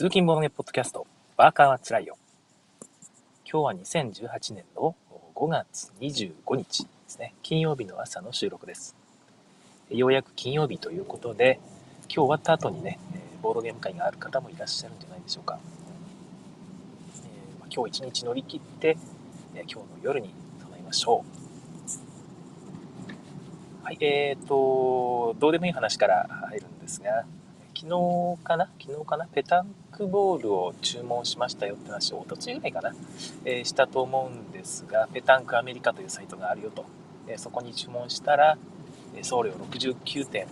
通勤ボードゲポッドキャスト、ワーカーはつらいよ。今日は2018年の5月25日ですね。金曜日の朝の収録です。ようやく金曜日ということで、今日終わった後にね、ボードゲーム会がある方もいらっしゃるんじゃないでしょうか。えー、今日一日乗り切って、今日の夜に備えましょう。はい、えーと、どうでもいい話から入るんですが、昨日かな？昨日かな？ペタンクボールを注文しましたよって話をおとついぐらいかな、えー、したと思うんですが、ペタンクアメリカというサイトがあるよと。えー、そこに注文したら、送料69点、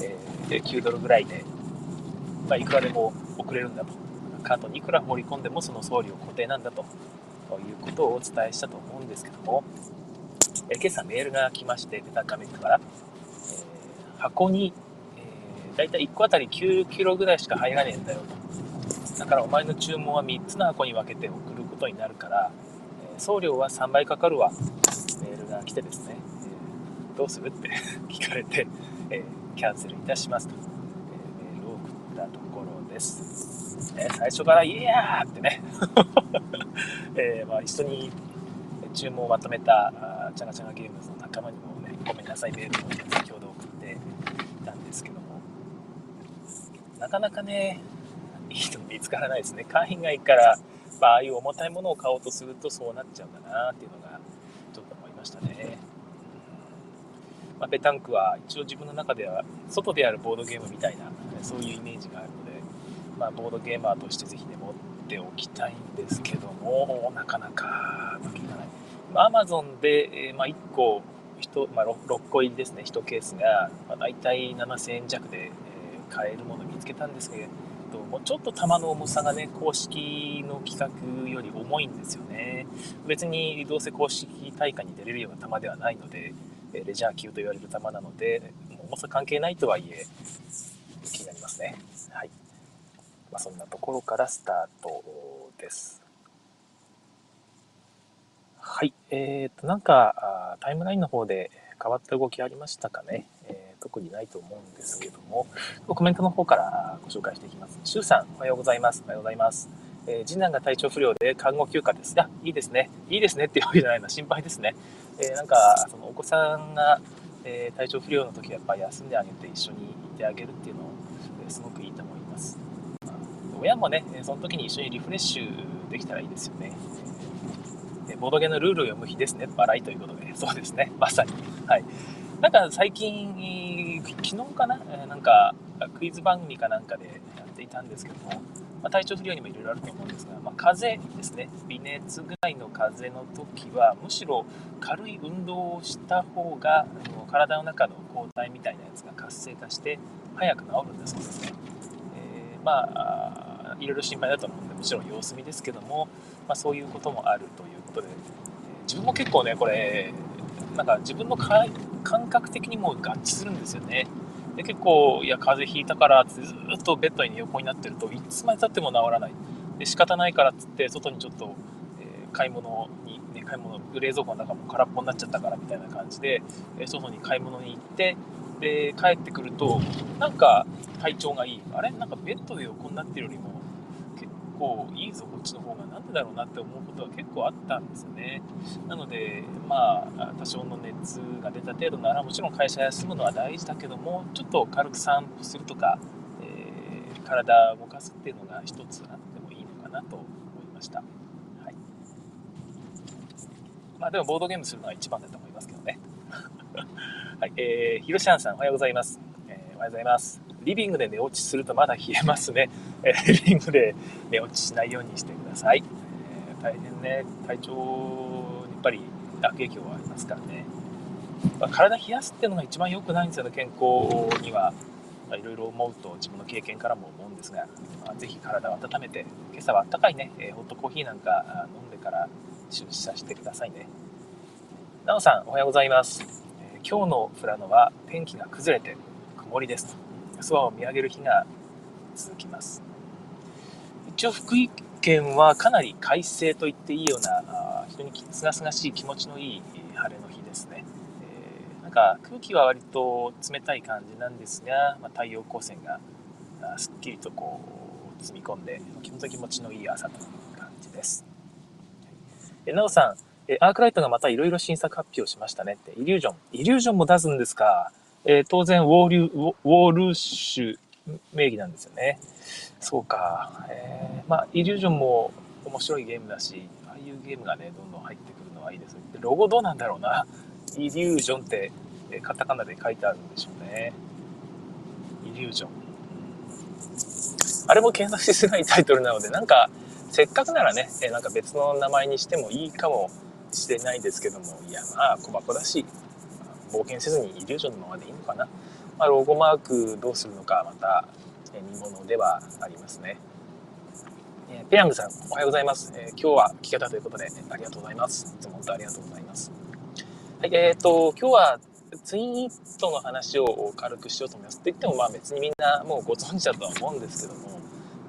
えー、9ドルぐらいで、まあ、いくらでも送れるんだと。カートにいくら盛り込んでもその送料固定なんだと。いうことをお伝えしたと思うんですけども、え今朝メールが来まして、ペタンクアメリカから、え箱にだいたい1個あたり9キロぐらいしか入らねえんだよ。だからお前の注文は3つの箱に分けて送ることになるから、え送料は3倍かかるわ。メールが来てですね、えどうする？って 聞かれて、えキャンセルいたしますと、えメールを送ったところです。え最初から「いやー!」ってね、えまあ、一緒に注文をまとめたチャガチャガゲームズの仲間にもねごめんなさいメールを先ほど送っていたんですけどなかなかね、いいの見つからないですね。海外から、まあ、あいう重たいものを買おうとするとそうなっちゃうんだなっていうのが、ちょっと思いましたね。まあ、ペタンクは一応自分の中では外であるボードゲームみたいなそういうイメージがあるので、まあ、ボードゲーマーとしてぜひね持っておきたいんですけどもなかなかうまくいかない。アマゾンで、えまあ、1個まあ、6, 個入りですね1ケースが、まあ、大体7000円弱で買えるもの見つけたんですけどもちょっと球の重さがね公式の規格より重いんですよね。別にどうせ公式大会に出れるような球ではないのでレジャー級と言われる球なので重さ関係ないとはいえ気になりますね。はい、まあ、そんなところからスタートです。はい。えーとなんかタイムラインの方で変わった動きありましたかね、特にないと思うんですけども、コメントの方からご紹介していきます。シュウさん、おはようございます。おはようございます。えー、次男が体調不良で看護休暇です。あ、いいですね。いいですねっていうわけじゃないな。心配ですね。えー、なんか、そのお子さんが、えー、体調不良の時はやっぱり休んであげて一緒にいてあげるっていうのを、えすごくいいと思います。あ、親もね、その時に一緒にリフレッシュできたらいいですよね。えボードゲーのルールを読む日ですね。笑いということで。そうですね。まさに。はい。なんか最近、昨日かな、なんかクイズ番組かなんかでやっていたんですけども、まあ、体調不良にもいろいろあると思うんですが、まあ、風邪ですね、微熱ぐらいの風邪の時は、むしろ軽い運動をした方が、体の中の抗体みたいなやつが活性化して、早く治るんだそうですね。えー、まあ、いろいろ心配だと思うんで、もちろん様子見ですけども、まあ、そういうこともあるということで、自分も結構ね、これ、なんか自分の感覚的にもう合致するんですよね。で結構、いや、風邪ひいたからってずっとベッドに横になってるといつまでたっても治らない。で仕方ないからっつって外にちょっと、えー、買い物に、ね、買い物冷蔵庫の中も空っぽになっちゃったからみたいな感じで、え、外に買い物に行ってで帰ってくるとなんか体調がいいあれ？なんかベッドで横になってるよりも構いいぞこっちの方がなんでだろうなって思うことは結構あったんですよね。なのでまあ多少の熱が出た程度ならもちろん会社休むのは大事だけどもちょっと軽く散歩するとか、えー、体を動かすっていうのが一つあってもいいのかなと思いました、はい、まあでもボードゲームするのは一番だと思いますけどね。はい、えー、ひろしゃんさんおはようございます、えー、おはようございます。リビングで寝落ちするとまだ冷えますね。えリビングで寝落ちしないようにしてください。え大変ね、体調にやっぱり悪影響はありますからね。まあ、体冷やすっていうのが一番良くないんですよね、健康には。まいろいろ思うと自分の経験からも思うんですが、まあ、ぜひ体を温めて、今朝はあったかいね、えー、ホットコーヒーなんか飲んでから出社してくださいね。なおさん、おはようございます。えー、今日の富良野は天気が崩れて曇りです。空を見上げる日が続きます。一応福井県はかなり快晴と言っていいような非常にすがすがしい気持ちのいい晴れの日ですね。えー、なんか空気は割と冷たい感じなんですが、まあ、太陽光線がすっきりとこう積み込んで気持ちのいい朝という感じです。えなおさん、えアークライトがまたいろいろ新作発表しましたねって、イリュージョン。イリュージョンも出すんですか？えー、当然ウォーリュ、ウォールッシュ名義なんですよね。そうか。えー、まあ、イリュージョンも面白いゲームだし、ああいうゲームがね、どんどん入ってくるのはいいです。でロゴどうなんだろうな。イリュージョンって、えカタカナで書いてあるんでしょうね。イリュージョン。あれも検索しづらいタイトルなので、なんか、せっかくならね、えなんか別の名前にしてもいいかもしれないですけども、いや、まあ、小箱だし、冒険せずにイリュージョンのままでいいのかな。まあ、ロゴマークどうするのか、また、え見ものではありますね。えペヤングさん、おはようございます。えー、今日は聞けたということで、ありがとうございます。いつも本当ありがとうございます。はい、えっ、ー、と、今日はツインイットの話を軽くしようと思います。って言っても、まあ別にみんなもうご存知だとは思うんですけども、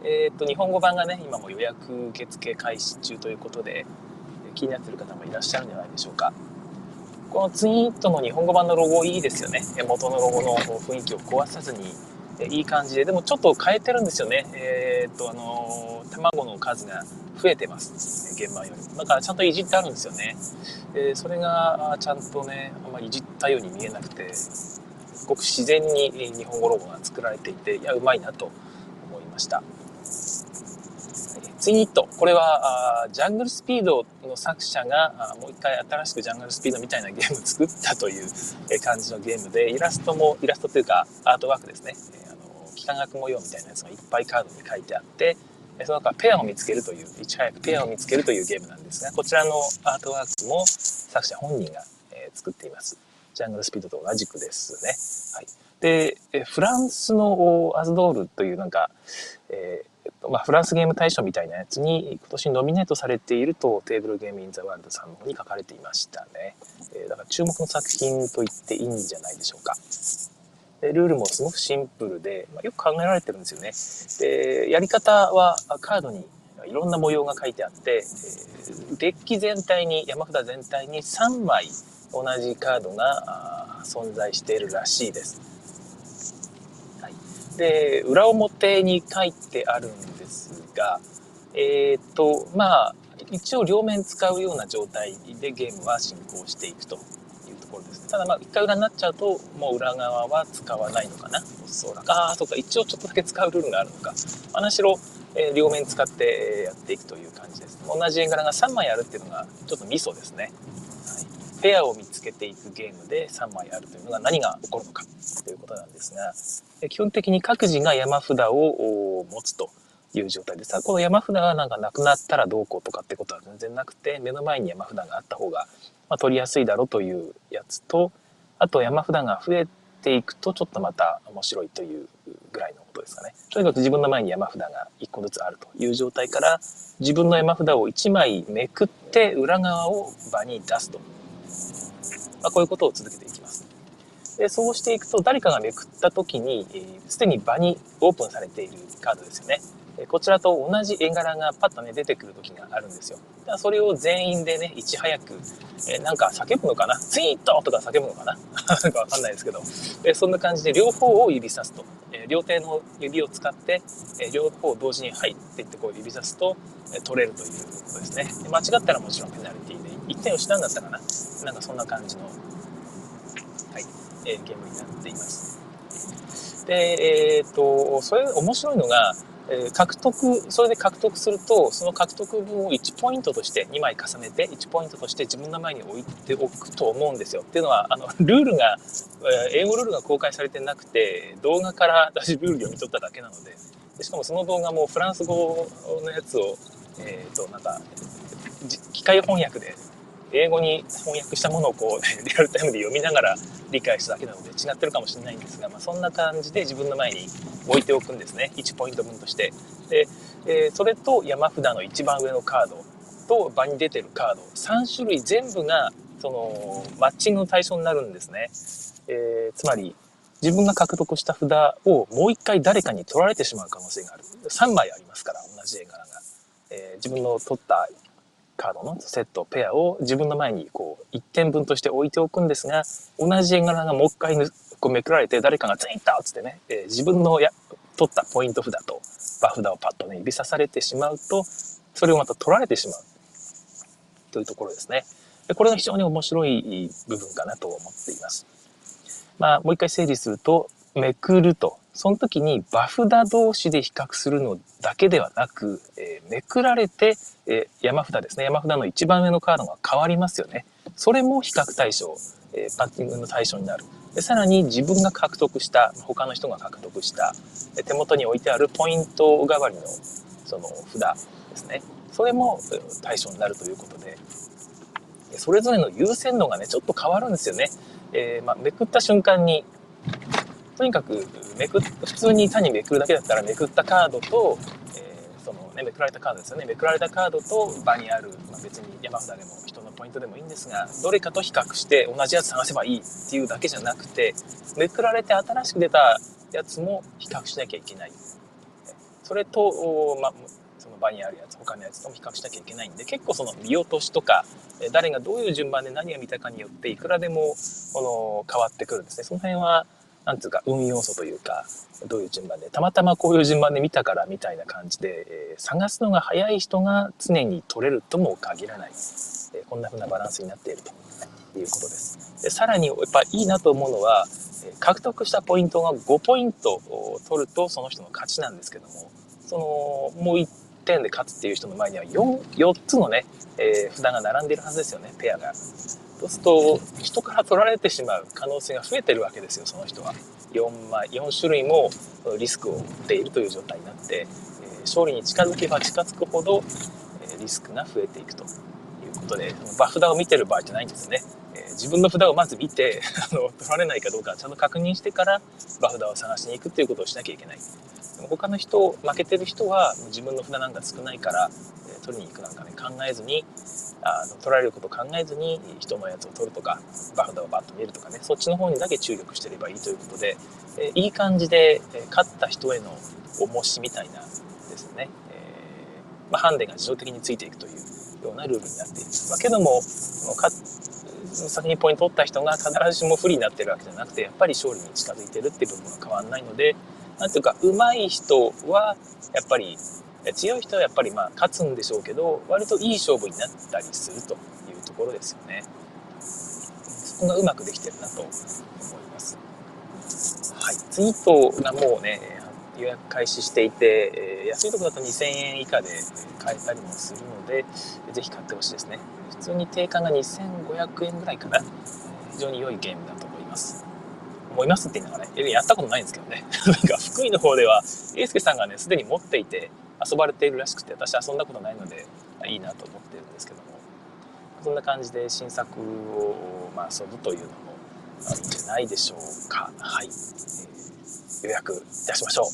えっ、ー、と、日本語版がね、今も予約受付開始中ということで、気になっている方もいらっしゃるんじゃないでしょうか。このツインイットの日本語版のロゴいいですよね。元のロゴの雰囲気を壊さずに、いい感じで、でもちょっと変えてるんですよね。えー、っと、あの卵の数が増えてます。現場よりも。だからちゃんといじってあるんですよね。えー、それがちゃんとね、あんまりいじったように見えなくて、ごく自然に日本語ロゴが作られていて、いや、うまいなと思いました。ツイニット。これは、ジャングルスピードの作者が、もう一回新しくジャングルスピードみたいなゲームを作ったという感じのゲームで、イラストも、イラストというか、アートワークですね。あの、幾何学模様みたいなやつがいっぱいカードに書いてあって、その中ペアを見つけるという、いち早くペアを見つけるというゲームなんですが、こちらのアートワークも作者本人が、え作っています。ジャングルスピードと同じくですね。はい。で、フランスのアズドールというなんか、えー、まあ、フランスゲーム大賞みたいなやつに今年ノミネートされているとテーブルゲームインザワールドさんの方に書かれていましたね。えー、だから注目の作品と言っていいんじゃないでしょうか。でルールもすごくシンプルで、まあ、よく考えられてるんですよね。で、やり方はカードにいろんな模様が書いてあって、デッキ全体に、山札全体に3枚同じカードが存在しているらしいです。で、裏表に書いてあるんですが、えっ、と、まあ、一応両面使うような状態でゲームは進行していくというところですただまあ、一回裏になっちゃうと、もう裏側は使わないのかな。おそらく。ああ、そうか、一応ちょっとだけ使うルールがあるのか。話しろ、えー、両面使ってやっていくという感じです。同じ絵柄が3枚あるっていうのが、ちょっとミソですね。ペアを見つけていくゲームで3枚あるというのが何が起こるのかということなんですが、基本的に各自が山札を持つという状態です。この山札がなんかなくなったらどうこうとかってことは全然なくて、目の前に山札があった方が、ま取りやすいだろうというやつと、あと山札が増えていくとちょっとまた面白いというぐらいのことですかね。とにかく自分の前に山札が1個ずつあるという状態から、自分の山札を1枚めくって裏側を場に出すとまあ、こういうことを続けていきます。でそうしていくと誰かがめくった時にすで、に場にオープンされているカードですよね。こちらと同じ絵柄がパッとね出てくる時があるんですよ。だからそれを全員でねいち早く、えなんか叫ぶのかな？ツイートとか叫ぶのかな？なんかわかんないですけど、えそんな感じで両方を指さすと、え両手の指を使って、え両方同時に入っていってこう指さすと、え取れるということですね。間違ったらもちろんペナルティで1点失うんだったかな？なんかそんな感じの、はいえー、ゲームになっています。で、えっ、と、それ面白いのが、えー、獲得、それで獲得すると、その獲得分を1ポイントとして、2枚重ねて1ポイントとして自分の前に置いておくと思うんですよ。っていうのは、あの、ルールが、英語ルールが公開されてなくて、動画から私ルール読み取っただけなので、でしかもその動画もフランス語のやつを、えっ、ー、と、なんか、機械翻訳で英語に翻訳したものをこう リアルタイムで読みながら理解しただけなので違ってるかもしれないんですが、まあ、そんな感じで自分の前に置いておくんですね。1ポイント分として。で、えー、それと山札の一番上のカードと場に出てるカード。3種類全部がそのマッチングの対象になるんですね、えー、つまり自分が獲得した札をもう一回誰かに取られてしまう可能性がある。3枚ありますから同じ絵柄が、えー、自分の取ったカードのセット、ペアを自分の前にこう1点分として置いておくんですが、同じ絵柄がもう一回こうめくられて誰かがツイッターっつってね、えー、自分のや取ったポイント札と場札をパッとね、指さされてしまうと、それをまた取られてしまうというところですね。これが非常に面白い部分かなと思っています。まあ、もう一回整理すると、めくると、その時に場札同士で比較するのだけではなく、えー、めくられて、えー、山札ですね。山札の一番上のカードが変わりますよね。それも比較対象、えー、パッティングの対象になる。でさらに自分が獲得した、他の人が獲得した、手元に置いてあるポイント代わりのその札ですね。それも対象になるということで、それぞれの優先度がね、ちょっと変わるんですよね。えー、まあ、めくった瞬間に、とにかくめく普通に単にめくるだけだったらめくったカードと、えー、そのね、めくられたカードですよね。めくられたカードと場にある、まあ、別に山札でも人のポイントでもいいんですが、どれかと比較して同じやつ探せばいいっていうだけじゃなくて、めくられて新しく出たやつも比較しなきゃいけない。それと、まあ、その場にあるやつ、他のやつとも比較しなきゃいけないんで、結構その見落としとか、誰がどういう順番で何が見たかによって、いくらでも、この、変わってくるんですね。その辺は、なんつうか、運要素というか、どういう順番で、たまたまこういう順番で見たからみたいな感じで、えー、探すのが早い人が常に取れるとも限らない、えー、こんな風なバランスになっているということです。でさらにやっぱいいなと思うのは、獲得したポイントが5ポイントを取るとその人の勝ちなんですけども、そのもう1点で勝つっていう人の前には 4, 4つのね、えー、札が並んでいるはずですよね、ペアが。そうすると、人から取られてしまう可能性が増えてるわけですよ、その人は。4枚、4種類もリスクを負っているという状態になって、え勝利に近づけば近づくほど、えリスクが増えていくということで、バ札を見てる場合じゃないんですね。え自分の札をまず見て あの、取られないかどうかちゃんと確認してから、場札を探しに行くっていうことをしなきゃいけない。他の人、負けてる人は自分の札なんか少ないから、取りに行くなんかね、考えずに、あの取られることを考えずに人のやつを取るとか、バフダをバッと見るとかね、そっちの方にだけ注力してればいいということで、えいい感じで、え勝った人への重しみたいなですね、えー、まあ、ハンデが自動的についていくというようなルールになっている。まあ、けども、先にポイント取った人が必ずしも不利になってるわけじゃなくて、やっぱり勝利に近づいてるっていう部分は変わんないので、なんていうか、上手い人は、やっぱり、強い人はやっぱりまあ勝つんでしょうけど、割といい勝負になったりするというところですよね。そこがうまくできてるなと思います。はい。ツイートがもうね、予約開始していて、安いとこだと2000円以下で買えたりもするので、ぜひ買ってほしいですね。普通に定価が2500円ぐらいかな。非常に良いゲームだと思います。思いますって言いながらね、やったことないんですけどね。なんか福井の方では、英介さんがね、すでに持っていて遊ばれているらしくて、私遊んだことないので、いいなと思ってるんですけども、そんな感じで新作を、まあ、遊ぶというのもあるんじゃないでしょうか。はい。えー、予約いたしましょう。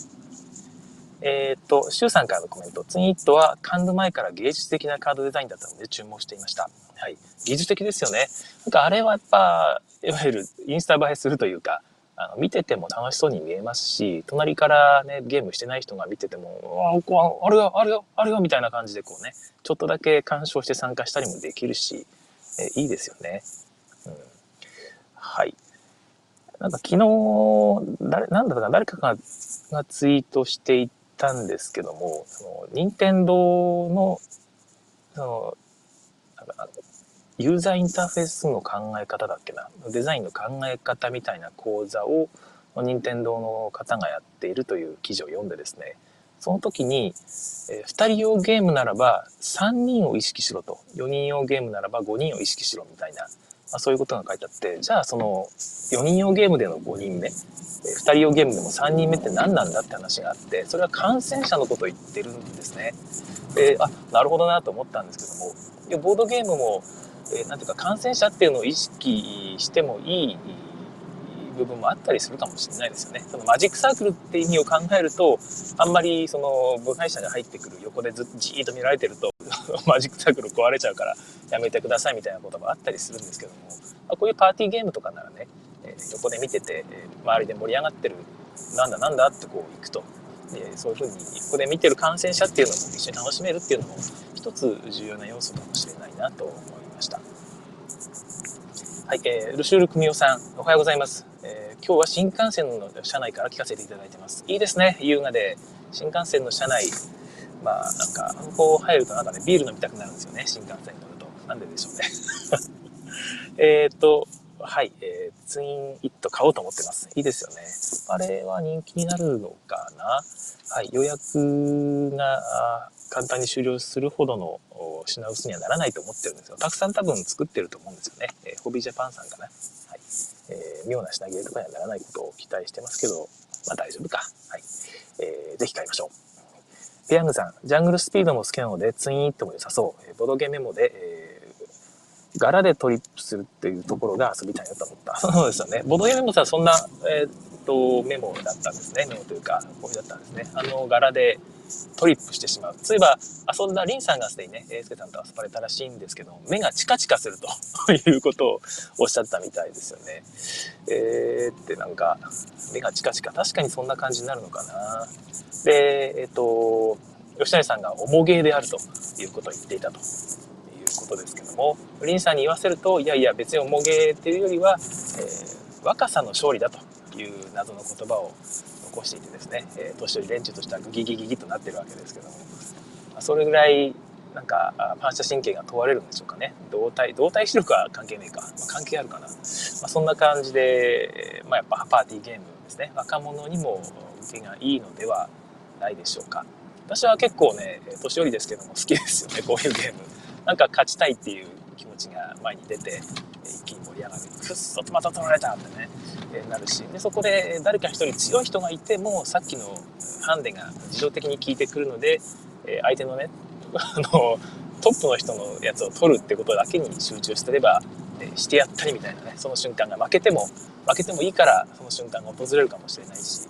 えっ、ー、と、シュウさんからのコメント。ツイートはカンヌ前から芸術的なカードデザインだったので注文していました。はい。技術的ですよね。なんかあれはやっぱ、いわゆるインスタ映えするというか、あの見てても楽しそうに見えますし、隣からね、ゲームしてない人が見てても、あ、こあれよ、あれよ、あれよ、みたいな感じでこうね、ちょっとだけ鑑賞して参加したりもできるし、えいいですよね。うん。はい。なんか昨日、誰、なんだったか誰かががツイートしていたんですけども、その、任天堂の、その、なんかユーザーインターフェースの考え方だっけな、デザインの考え方みたいな講座を、任天堂の方がやっているという記事を読んでですね、その時に、えー、2人用ゲームならば3人を意識しろと、4人用ゲームならば5人を意識しろみたいな、まあ、そういうことが書いてあって、じゃあその4人用ゲームでの5人目、え2人用ゲームでも3人目って何なんだって話があって、それは感染者のことを言ってるんですね。で、あ、なるほどなと思ったんですけども、ボードゲームもえー、なんていうか感染者っていうのを意識してもいい部分もあったりするかもしれないですよね。そのマジックサークルって意味を考えると、あんまりその部外者が入ってくる横でずじーっと見られてると、マジックサークル壊れちゃうからやめてくださいみたいなこともあったりするんですけども、あ、こういうパーティーゲームとかならね、え、横で見てて、え、周りで盛り上がってる、なんだなんだってこう行くと、えー、そういうふうに横で見てる感染者っていうのも一緒に楽しめるっていうのも一つ重要な要素かもしれないなと思います。ました。はい、えー、ルシュール組夫さん、おはようございます。えー、今日は新幹線の車内から聞かせていただいてます。いいですね、優雅で。新幹線の車内、まあなんか、こう入るとなんかね、ビール飲みたくなるんですよね、新幹線に乗ると。なんででしょうね。えっと、はい、えー、ツインイット買おうと思ってます。いいですよね。あれは人気になるのかな？はい、予約が簡単に終了するほどの品薄にはならないと思ってるんですよ。たくさん多分作ってると思うんですよね。えー、ホビージャパンさんかな。はい。えー、妙な品切れとかにはならないことを期待してますけど、まあ大丈夫か。はい。えー、ぜひ買いましょう。ペヤングさん、ジャングルスピードも好きなので、ツインイットも良さそう。ボドゲメモで、えー、柄でトリップするっていうところが遊びたいなと思った。そうですよね。ボドゲメモさ、そんな、えー、っと、メモだったんですね。メモというか、こういうだったんですね。あの、柄で、トリップしてしまう。そういえば、遊んだリンさんがすでにね、エースケさんと遊ばれたらしいんですけど、目がチカチカすると いうことをおっしゃったみたいですよね。えーってなんか、目がチカチカ、確かにそんな感じになるのかな。で、えっ、ー、と、吉成さんが重芸であるということを言っていたということですけども、リンさんに言わせると、いやいや別に重芸っていうよりは、えー、若さの勝利だという謎の言葉を残していてですね、えー、年寄り連中としてはグギギギギとなってるわけですけども、まあ、それぐらいなんか反射神経が問われるんでしょうかね。動体動体視力は関係ねえか、まあ、関係あるかな、まあ、そんな感じで、まあ、やっぱパーティーゲームですね。若者にも受けがいいのではないでしょうか。私は結構ね年寄りですけども好きですよねこういうゲーム。なんか勝ちたいっていう気持ちが前に出て一気に盛り上がるくっそまた取られたってねえなるしでそこで誰か一人強い人がいてもさっきのハンデが自動的に効いてくるので、え相手のね あのトップの人のやつを取るってことだけに集中してれば、えしてやったりみたいなねその瞬間が負けても負けてもいいからその瞬間が訪れるかもしれないし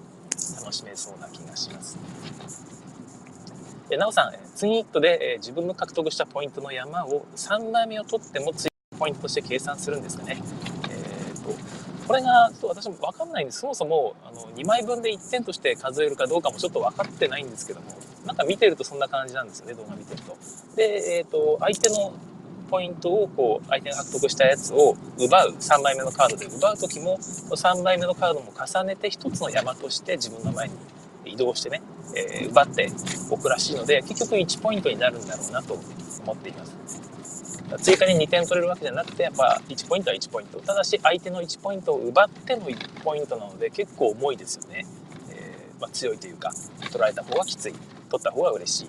楽しめそうな気がします。えなおさん、ツインヒットで、え自分の獲得したポイントの山を3枚目を取ってもツイポイントとして計算するんですかね。えーとこれがちょっと私も分かんないんですそもそもあの2枚分で1点として数えるかどうかもちょっと分かってないんですけどもなんか見てるとそんな感じなんですよね動画見てると。で、えーと、相手のポイントをこう相手が獲得したやつを奪う3枚目のカードで奪う時も3枚目のカードも重ねて1つの山として自分の前に移動してね、えー、奪っておくらしいので結局1ポイントになるんだろうなと思っています。追加に2点取れるわけじゃなくてやっぱ1ポイントは1ポイント。ただし相手の1ポイントを奪っての1ポイントなので結構重いですよね、えー、まあ、強いというか取られた方はきつい。取った方が嬉しい。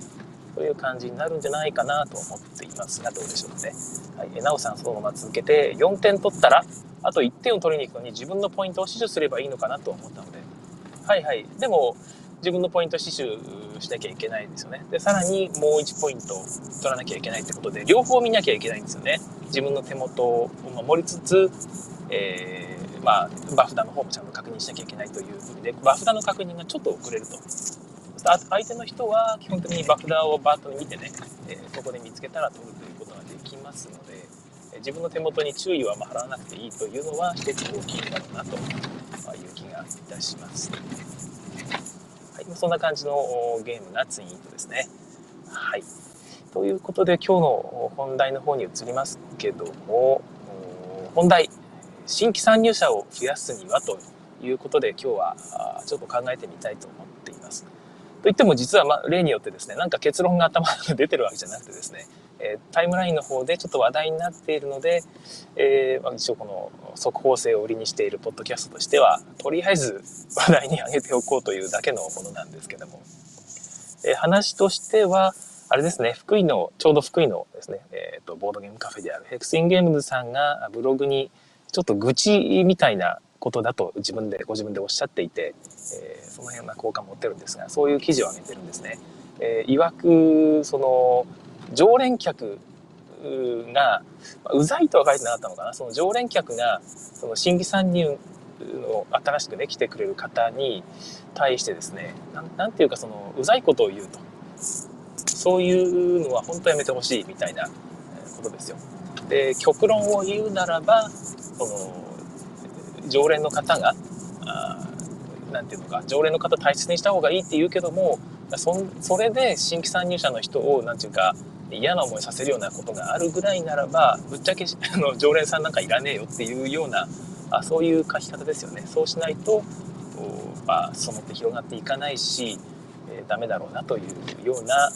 という感じになるんじゃないかなと思っています。がどうでしょうかね、はい、なおさんそのまま続けて4点取ったらあと1点を取りに行くのに自分のポイントを死守すればいいのかなと思ったので。はいはい。でも自分のポイント死守しなきゃいけないんですよね。で、さらにもう1ポイント取らなきゃいけないってことで、両方見なきゃいけないんですよね。自分の手元を守りつつ、えー、まあ、バフダの方もちゃんと確認しなきゃいけないという意味で、バフダの確認がちょっと遅れると。相手の人は基本的にバフダをバーッと見てね、えー、そこで見つけたら取るということができますので、自分の手元に注意は払わなくていいというのは一つ大きいんだろうなという気がいたします。そんな感じのゲームがツイートですね。はい。ということで今日の本題の方に移りますけども、本題、新規参入者を増やすにはということで今日はちょっと考えてみたいと思っています。といっても実はま例によってですね、なんか結論が頭が出てるわけじゃなくてですね、えタイムラインの方でちょっと話題になっているので、えー、一応この速報性を売りにしているポッドキャストとしては、とりあえず話題に上げておこうというだけのものなんですけども、えー、話としては、あれですね、福井の、ちょうど福井のですね、え、ー、と、ボードゲームカフェであるヘクスインゲームズさんがブログにちょっと愚痴みたいなことだと自分で、ご自分でおっしゃっていて、えー、その辺は効果持ってるんですが、そういう記事を上げてるんですね。えー、いわく、その、常連客が、うざいとは書いてなかったのかな、その常連客が、その新規参入の新しくね、来てくれる方に対してですね、なんていうかその、うざいことを言うと。そういうのは本当やめてほしいみたいなことですよ。で、極論を言うならば、その、常連の方が、何て言うのか、常連の方大切にした方がいいって言うけども、そそれで新規参入者の人を、何て言うか、嫌な思いさせるようなことがあるぐらいならばぶっちゃけ あの常連さんなんかいらねえよっていうようなあそういう書き方ですよね。そうしないと、まあ、そのって広がっていかないし、えー、ダメだろうなというようなあ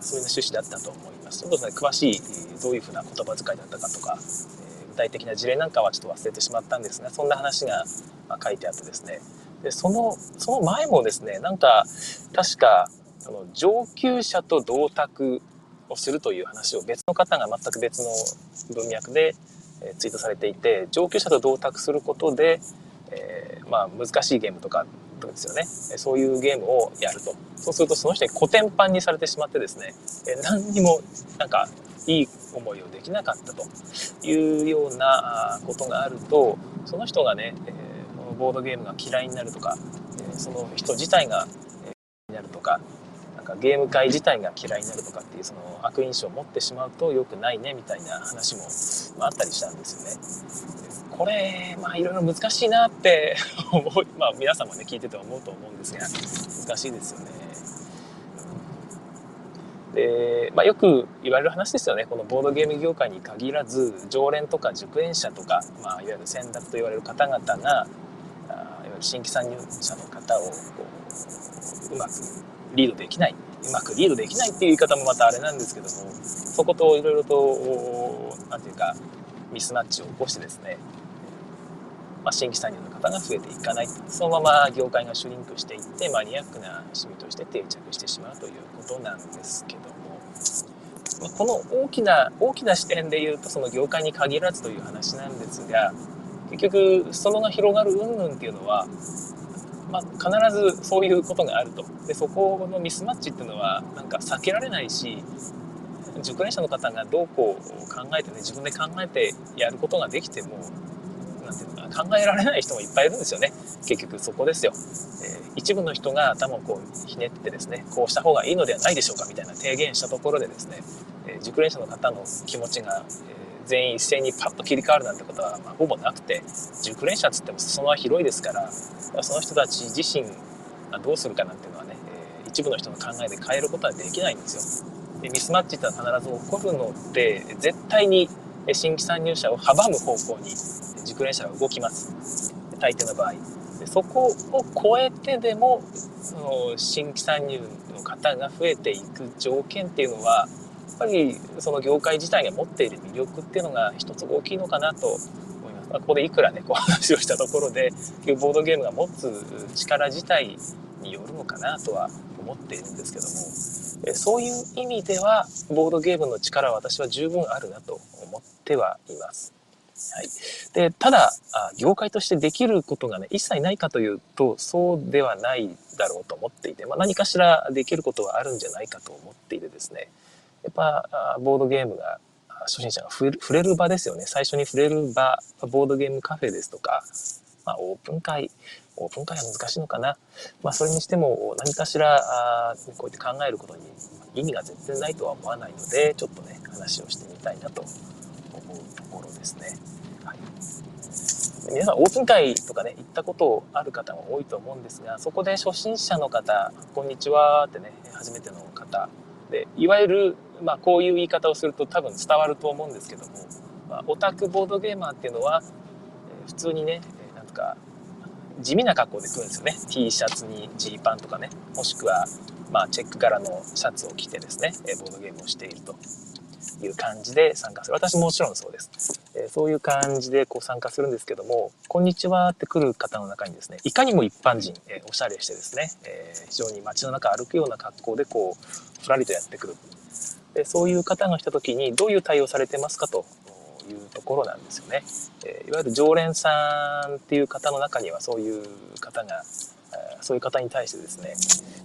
そういう趣旨だったと思います。ちょっとね詳しいどういうふうな言葉遣いだったかとか、えー、具体的な事例なんかはちょっと忘れてしまったんですがそんな話がまあ書いてあってですね。でそのその前もですねなんか確かあの上級者と同卓をするという話を別の方が全く別の文脈でツイートされていて上級者と同卓することで、えー、まあ、難しいゲームとかですよね。そういうゲームをやると。そうするとその人にコテンパンにされてしまってですね何にもなんかいい思いをできなかったと。いうようなことがあるとその人がね、えこのボードゲームが嫌いになるとか、えその人自体が嫌いになるとかなんかゲーム界自体が嫌いになるとかっていうその悪印象を持ってしまうと良くないねみたいな話も、まあ、ったりしたんですよね。これまあいろいろ難しいなって思うまあ皆さんもね聞いてて思うと思うんですが難しいですよね。で、まあ、よく言われる話ですよねこのボードゲーム業界に限らず常連とか熟練者とか、まあ、いわゆる先達と言われる方々があいわゆる新規参入者の方をこううまくリードできない、うまくリードできないっていう言い方もまたあれなんですけども、そこといろいろと、何ていうか、ミスマッチを起こしてですね、まあ、新規参入の方が増えていかない。そのまま業界がシュリンクしていって、マニアックな趣味として定着してしまうということなんですけども、まあ、この大きな、大きな視点で言うと、その業界に限らずという話なんですが、結局、裾野が広がる云々っていうのは、まあ、必ずそういうことがあると。でそこのミスマッチっていうのはなんか避けられないし熟練者の方がどうこう考えてね自分で考えてやることができてもなんていうのか考えられない人もいっぱいいるんですよね。結局そこですよ、えー、一部の人が頭をこうひねってですねこうした方がいいのではないでしょうかみたいな提言したところでですね、えー、熟練者の方の気持ちが、えー全員一斉にパッと切り替わるなんてことは、まあ、ほぼなくて熟練者っつっても裾野は広いですからその人たち自身がどうするかなんていうのはね、えー、一部の人の考えで変えることはできないんですよ。でミスマッチってのは必ず起こるので絶対に新規参入者を阻む方向に熟練者が動きます大抵の場合でそこを超えてでもその新規参入の方が増えていく条件っていうのはっぱりその業界自体が持っている魅力っていうのが一つ大きいのかなと思います。まあ、ここでいくらね、こう 話をしたところで、ボードゲームが持つ力自体によるのかなとは思っているんですけども、そういう意味では、ボードゲームの力は私は十分あるなと思ってはいます。はい。で、ただ、業界としてできることがね、一切ないかというと、そうではないだろうと思っていて、まあ、何かしらできることはあるんじゃないかと思っていてですね、やっぱボードゲームが初心者が触れる場ですよね。最初に触れる場、ボードゲームカフェですとか、まあ、オープン会、オープン会は難しいのかな。まあ、それにしても何かしらあこうやって考えることに意味が全然ないとは思わないので、ちょっとね、話をしてみたいなと思うところですね。はい、皆さん、オープン会とかね、行ったことある方も多いと思うんですが、そこで初心者の方、こんにちはってね、初めての方、でいわゆるまあ、こういう言い方をすると多分伝わると思うんですけども、まあ、オタクボードゲーマーっていうのは、えー、普通にね、えー、なんとか地味な格好で来るんですよね。T シャツにジーパンとかね。もしくは、まあ、チェック柄のシャツを着てですね、えー、ボードゲームをしているという感じで参加する。私ももちろんそうです、えー、そういう感じでこう参加するんですけども「こんにちは」って来る方の中にですねいかにも一般人、えー、おしゃれしてですね、えー、非常に街の中歩くような格好でこうふらりとやってくる。でそういう方が来た時にどういう対応されてますかというところなんですよね。えいわゆる常連さんっていう方の中にはそういう方が、えそういう方に対してですね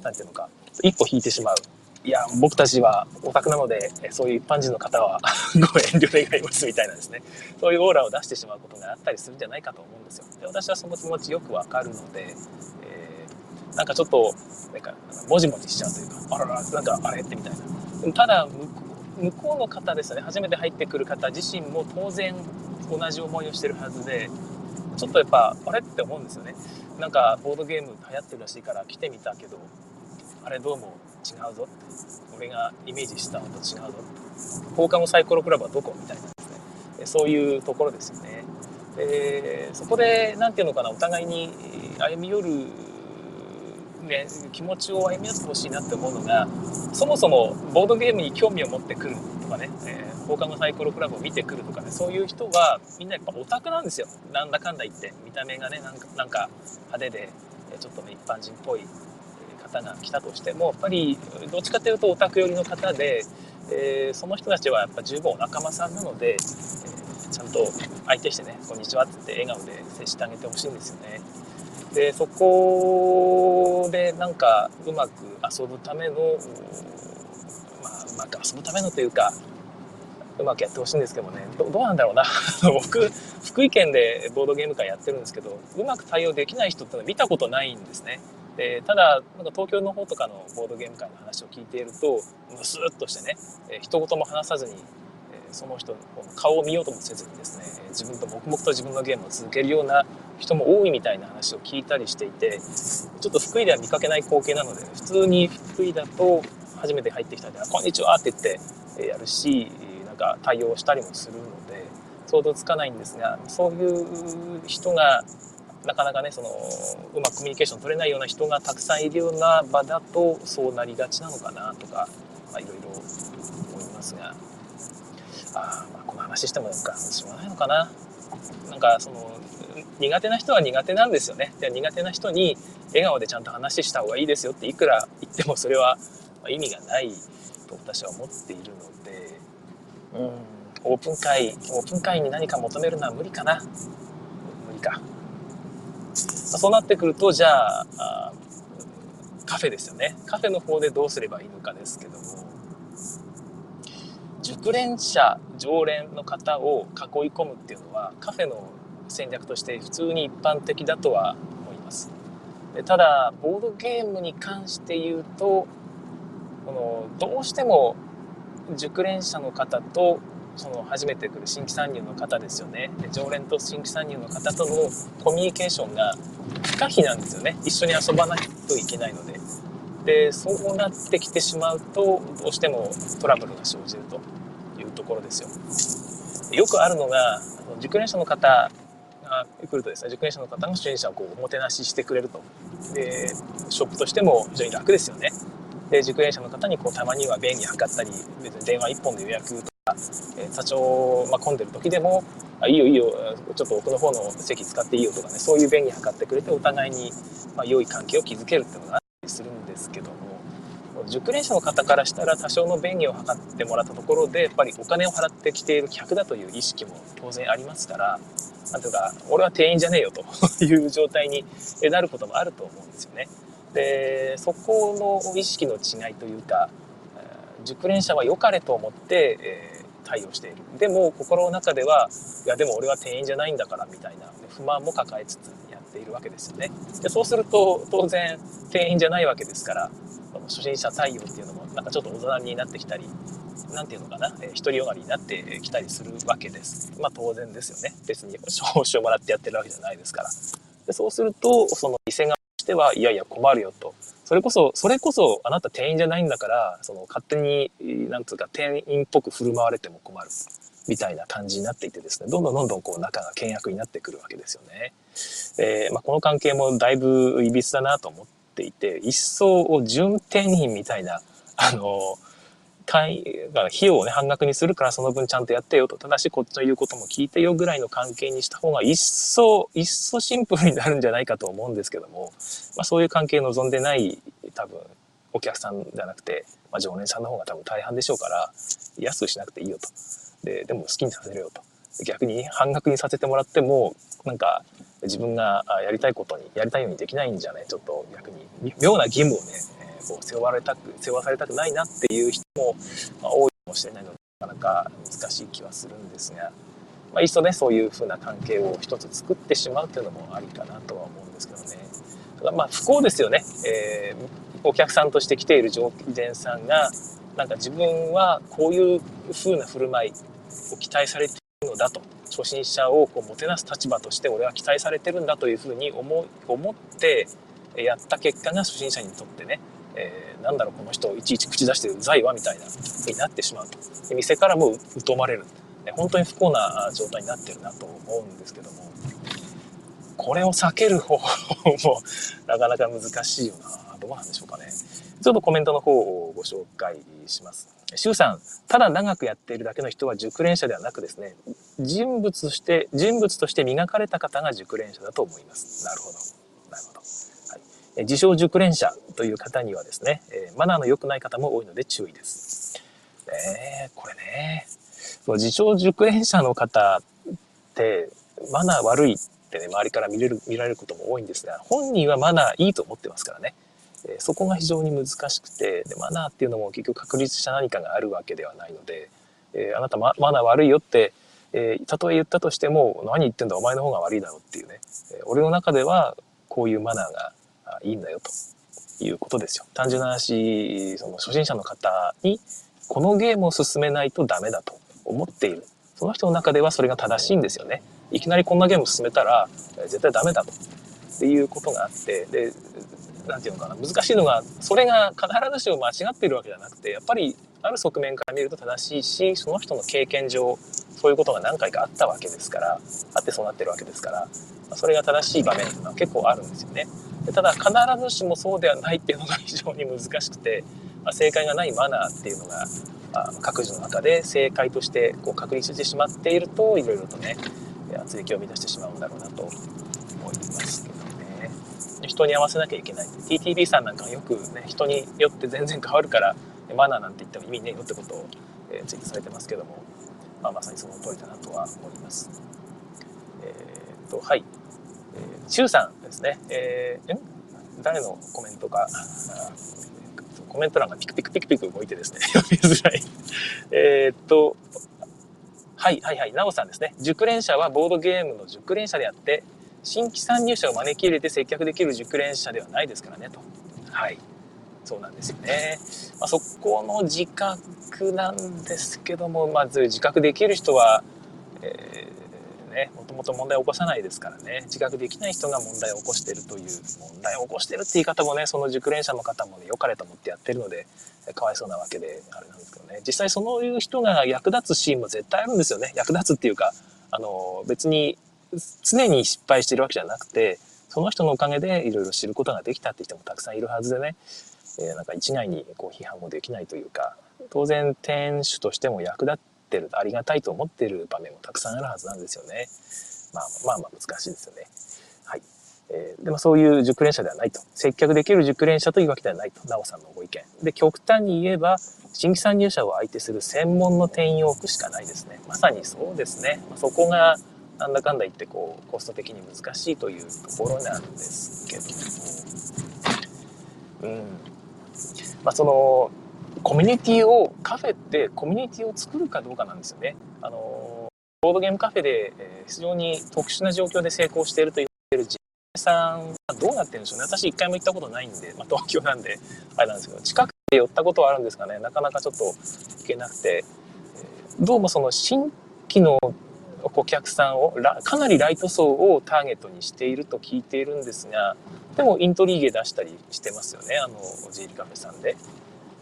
何て言うのか一歩引いてしまう。いや僕たちはオタクなのでそういう一般人の方は ご遠慮願いますみたいなですねそういうオーラを出してしまうことがあったりするんじゃないかと思うんですよ。で私はその気持ちよくわかるので、え、なんかちょっとなんかもじもじしちゃうというかあららなんかあれってみたいな。ただ向こうの方ですよね。初めて入ってくる方自身も当然同じ思いをしてるはずでちょっとやっぱあれって思うんですよね。なんかボードゲーム流行ってるらしいから来てみたけどあれどうも違うぞって。俺がイメージしたのと違うぞって。放課後サイコロクラブはどこみたいなですね。そういうところですよね。でそこで何て言うのかなお互いに歩み寄る、ね、気持ちを歩み寄ってほしいなって思うのがそもそもボードゲームに興味を持ってくるとかね、えー、放課後サイコロクラブを見てくるとかねそういう人はみんなやっぱオタクなんですよなんだかんだ言って見た目がねなんかなんか派手でちょっとね一般人っぽい方が来たとしてもやっぱりどっちかというとオタク寄りの方で、えー、その人たちはやっぱ十分お仲間さんなので、えー、ちゃんと相手してね「こんにちは」って言って笑顔で接してあげてほしいんですよね。でそこでなんかうまく遊ぶための、まあ、うまく遊ぶためのというかうまくやってほしいんですけどね。どどうなんだろうな。僕福井県でボードゲーム会やってるんですけどうまく対応できない人ってのは見たことないんですね。でただなんか東京の方とかのボードゲーム会の話を聞いているとムスッとしてね、一言も話さずに、その人の顔を見ようともせずにですね自分と黙々と自分のゲームを続けるような人も多いみたいな話を聞いたりしていてちょっと福井では見かけない光景なので普通に福井だと初めて入ってきたんで「こんにちは」って言ってやるしなんか対応したりもするので想像つかないんですがそういう人がなかなかねそのうまくコミュニケーション取れないような人がたくさんいるような場だとそうなりがちなのかなとか、まあ、いろいろ思いますが。あ、まあこの話してもなんかしょうがないのかな。なんかその苦手な人は苦手なんですよね。で苦手な人に笑顔でちゃんと話した方がいいですよっていくら言ってもそれは意味がないと私は思っているのでうん、オープン会、オープン会に何か求めるのは無理かな。無理か。そうなってくると、じゃあカフェですよね。カフェの方でどうすればいいのかですけども、熟練者、常連の方を囲い込むっていうのは、カフェの戦略として普通に一般的だとは思います。でただ、ボードゲームに関して言うと、このどうしても熟練者の方とその初めて来る新規参入の方ですよね。で常連と新規参入の方とのコミュニケーションが不可避なんですよね。一緒に遊ばないといけないので。でそうなってきてしまうとどうしてもトラブルが生じるというところですよ。よくあるのが熟練者の方が来るとですね熟練者の方が初心者をこうおもてなししてくれると。でショップとしても非常に楽ですよね。で熟練者の方にこうたまには便宜図ったり別に電話1本で予約とか、えー、座長、ま、混んでる時でもあいいよいいよちょっと奥の方の席使っていいよとかねそういう便宜図ってくれてお互いに、まあ、良い関係を築けるっていうのがりするんですけども熟練者の方からしたら多少の便宜を図ってもらったところでやっぱりお金を払ってきている客だという意識も当然ありますからなんていうか俺は店員じゃねえよと いう状態になることもあると思うんですよね。でそこの意識の違いというか熟練者は良かれと思って、え、対応しているでも心の中ではいやでも俺は店員じゃないんだからみたいな不満も抱えつつっているわけですよねでそうすると当然店員じゃないわけですから初心者対応っていうのもなんかちょっとおざなりになってきたり何て言うのかな、えー、独りよがりになってきたりするわけですまあ当然ですよね別に報酬をもらってやってるわけじゃないですからでそうするとその店側としては、いやいや困るよと。それこそ、それこそあなた店員じゃないんだから、その勝手に、なんつうか店員っぽく振る舞われても困る。みたいな感じになっていてですね、どんどんどんどんこう仲が険悪になってくるわけですよね。で、まあ、この関係もだいぶいびつだなと思っていて、一層準店員みたいな、あの、費用をね、半額にするからその分ちゃんとやってよと、ただしこっちの言うことも聞いてよぐらいの関係にした方が一層、一層シンプルになるんじゃないかと思うんですけども、まあそういう関係望んでない多分お客さんじゃなくて、まあ常連さんの方が多分大半でしょうから、安くしなくていいよと。で、でも好きにさせるよと。逆に半額にさせてもらっても、なんか自分がやりたいことに、やりたいようにできないんじゃないちょっと逆に。妙な義務をね、こう背負われたく背負わされたくないなっていう人も、まあ、多いかもしれないのでなかなか難しい気はするんですが、まあ、いっそねそういうふうな関係を一つ作ってしまうっていうのもありかなとは思うんですけどね。ただまあ不幸ですよね、えー、お客さんとして来ている常連さんがなんか自分はこういうふうな振る舞いを期待されているのだと初心者をこうもてなす立場として俺は期待されてるんだというふうに思思ってやった結果が初心者にとってねえー、なんだろうこの人いちいち口出してる財はみたいなになってしまうと。で店からも疎まれる。本当に不幸な状態になってるなと思うんですけども。これを避ける方法もなかなか難しいよなどうなんでしょうかね。ちょっとコメントの方をご紹介します。周さんただ長くやっているだけの人は熟練者ではなくですね人物として人物として磨かれた方が熟練者だと思います。なるほど。なるほど、はい、自称熟練者という方にはですねマナーの良くない方も多いので注意です。ねこれね。自称熟練者の方ってマナー悪いってね周りから見れる見られることも多いんですが本人はマナーいいと思ってますからね。えそこが非常に難しくてでマナーっていうのも結局確立した何かがあるわけではないので、えー、あなたママナー悪いよって、えー、たとえ言ったとしても何言ってんだお前の方が悪いだろうっていうね、えー、俺の中ではこういうマナーがいいんだよということですよ。単純な話その初心者の方にこのゲームを進めないとダメだと思っているその人の中ではそれが正しいんですよね。いきなりこんなゲームを進めたら絶対ダメだとっていうことがあってで何て言うのかな難しいのがそれが必ずしも間違っているわけじゃなくてやっぱりある側面から見ると正しいしその人の経験上そういうことが何回かあったわけですからあってそうなってるわけですからそれが正しい場面っていうのは結構あるんですよね。でただ必ずしもそうではないっていうのが非常に難しくて、まあ、正解がないマナーっていうのがあ各自の中で正解としてこう確立してしまっているといろいろとね圧力を生み出してしまうんだろうなと思いますけど。人に合わせなきゃいけない TTB さんなんかはよくね人によって全然変わるからマナーなんて言っても意味ねえよってことを、えー、ツイートされてますけども、まあ、まさにその通りだなとは思います。えー、っとはい、えー、さんですね、えー、ん誰のコメントか。コメント欄がピクピクピクピク動いてですね。読みづらい。えっとはいはいはい、なおさんですね。熟練者はボードゲームの熟練者であって、新規参入者を招き入れて接客できる熟練者ではないですからねと。はい。そうなんですよね。まあ、そこの自覚なんですけども、まず自覚できる人は、え、ね、もともと問題を起こさないですからね、自覚できない人が問題を起こしてるという、問題を起こしてるって言い方もね、その熟練者の方もね、良かれと思ってやってるので、かわいそうなわけで、あれなんですけどね、実際そういう人が役立つシーンも絶対あるんですよね。役立つっていうか、あの、別に常に失敗してるわけじゃなくて、その人のおかげでいろいろ知ることができたって人もたくさんいるはずでね、えー、なんか一概にこう批判もできないというか、当然店主としても役立ってる、ありがたいと思ってる場面もたくさんあるはずなんですよね。まあまあまあ難しいですよね。はい。えー、でもそういう熟練者ではないと。接客できる熟練者というわけではないと。なおさんのご意見。で、極端に言えば、新規参入者を相手する専門の店員を置くしかないですね。まさにそうですね。ま、そこが、なんだかんだ言ってこうコスト的に難しいというところなんですけども、うんまあ、そのコミュニティをカフェってコミュニティを作るかどうかなんですよね。あのボードゲームカフェで、え非常に特殊な状況で成功していると言ってる自さんはどうなってるんでしょうね。私一回も行ったことないんで、まあ、東京なんであれなんですけど近くで寄ったことはあるんですかねなかなかちょっと行けなくて、えどうもその新規のお客さんをかなりライト層をターゲットにしていると聞いているんですがでもイントリーゲ出したりしてますよねあの J リカフェさんで、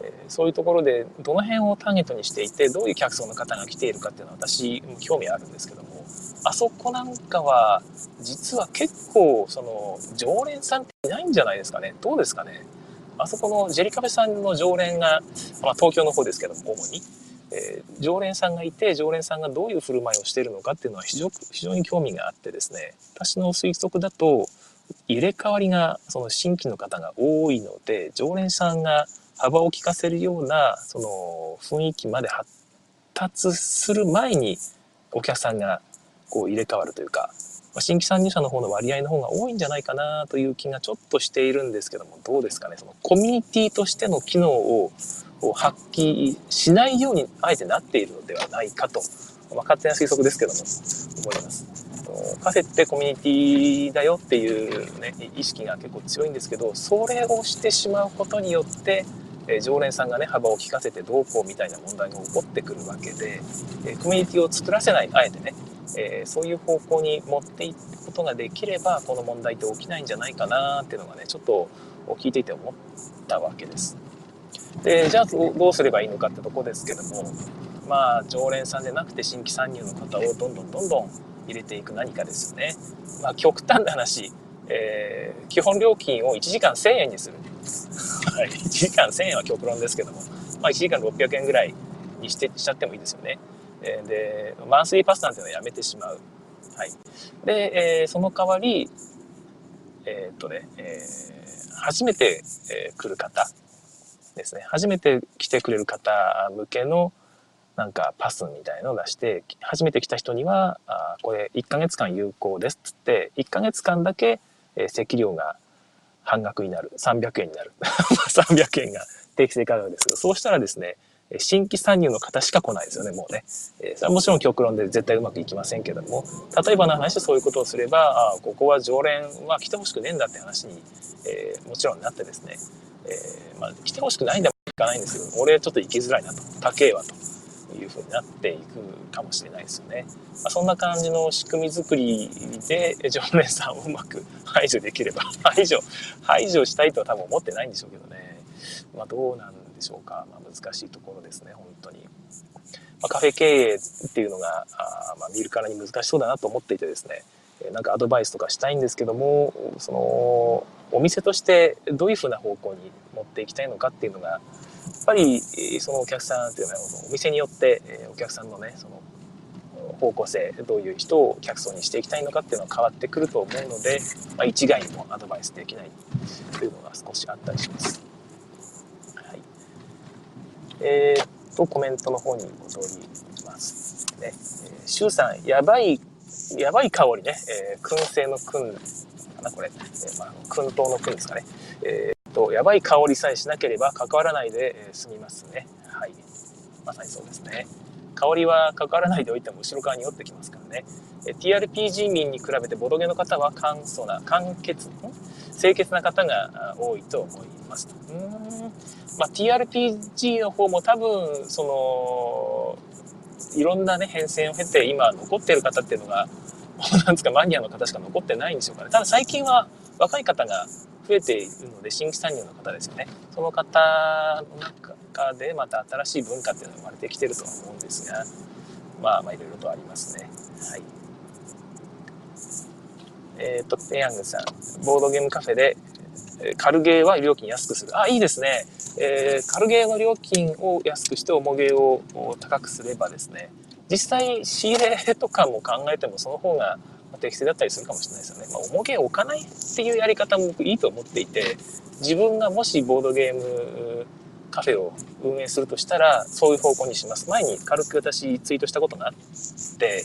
え、そういうところでどの辺をターゲットにしていてどういう客層の方が来ているかっていうのは私も興味あるんですけどもあそこなんかは実は結構その常連さんっていないんじゃないですかね。どうですかね。あそこのジェリカフェさんの常連が、まあ、東京の方ですけども主に。えー、常連さんがいて常連さんがどういう振る舞いをしているのかっていうのは非常非常に興味があってですね私の推測だと入れ替わりがその新規の方が多いので常連さんが幅を利かせるようなその雰囲気まで発達する前にお客さんがこう入れ替わるというか新規参入者の方の割合の方が多いんじゃないかなという気がちょっとしているんですけどもどうですかね？そのコミュニティとしての機能をを発揮しないようにあえてなっているのではないかと、まあ、勝手な推測ですけども思います。カフェってコミュニティだよっていう、ね、意識が結構強いんですけどそれをしてしまうことによってえ常連さんがね幅を利かせてどうこうみたいな問題が起こってくるわけで、えコミュニティを作らせないあえてね、えー、そういう方向に持っていくことができればこの問題って起きないんじゃないかなっていうのがねちょっと聞いていて思ったわけです。でじゃあどうすればいいのかってとこですけどもまあ常連さんでなくて新規参入の方をどんどんどんどん入れていく何かですよね。まあ、極端な話、えー、基本料金を1時間1000円にする。はい、1時間1000円は極論ですけども、まあ、1時間600円ぐらいにしてしちゃってもいいですよね。えー、で、マンスリーパスなんていうのはやめてしまう。はい。で、えー、その代わり、えっとね、え初めて、え来る方ですね。初めて来てくれる方向けの、なんかパスみたいのを出して、初めて来た人には、あこれ1ヶ月間有効ですっつって、1ヶ月間だけ、え席料が半額になる。300円になる。300円が定期性価格ですけど、そうしたらですね、新規参入の方しか来ないですよね、もうね。えそれはもちろん極論で絶対うまくいきませんけども、例えばの話でそういうことをすれば、あここは常連は来てほしくねえんだって話に、えー、もちろんなってですね、えー、まあ、来てほしくないんだもいかないんですけど、俺ちょっと行きづらいなと、高えわと。いうふうになっていくかもしれないですよね。まあ、そんな感じの仕組み作りで常連さんをうまく排除できれば 排除排除したいとは多分思ってないんでしょうけどね。まあ、どうなんでしょうか。まあ、難しいところですね、本当に。ま、カフェ経営っていうのがあ、ま、見るからに難しそうだなと思っていてですね、なんかアドバイスとかしたいんですけども、その、お店としてどういうふうな方向に持っていきたいのかっていうのがやっ、ぱりそのお客さんっていうのはお店によってお客さんのねその方向性どういう人を客層にしていきたいのかっていうのは変わってくると思うので、まあ、一概にもアドバイスできないというのが少しあったりします。はい、えー、っとコメントの方に戻りますね。えー、さんやばいやばい香りね、えー、燻製の燻かなこれ、えー、まあ、燻陶の燻ですかね。えーと、やばい香りさえしなければ関わらないで済みますね。はい。まさにそうですね。香りは関わらないでおいても後ろ側に寄ってきますからね。え TRPG 民に比べてボドゲの方は簡素な、簡潔、清潔な方が多いと思います。うん。まあ、TRPG の方も多分、その、いろんなね、変遷を経て今残ってる方っていうのが、なんですか、マニアの方しか残ってないんでしょうかね。ただ最近は若い方が増えているので、新規参入の方ですよね。その方の中でまた新しい文化っていうのが生まれてきてるとは思うんですが、まあまあいろいろとありますね。はい。えっ、ー、と、ペヤングさん、ボードゲームカフェで、え軽ゲーは料金安くする。あ、いいですね。えー、軽ゲーの料金を安くして重ゲーを高くすればですね、実際仕入れとかも考えてもその方が適正だったりするかもしれないですよね。まあ、重げ置かないっていうやり方も僕いいと思っていて、自分がもしボードゲームカフェを運営するとしたら、そういう方向にします。前に軽く私ツイートしたことがあって、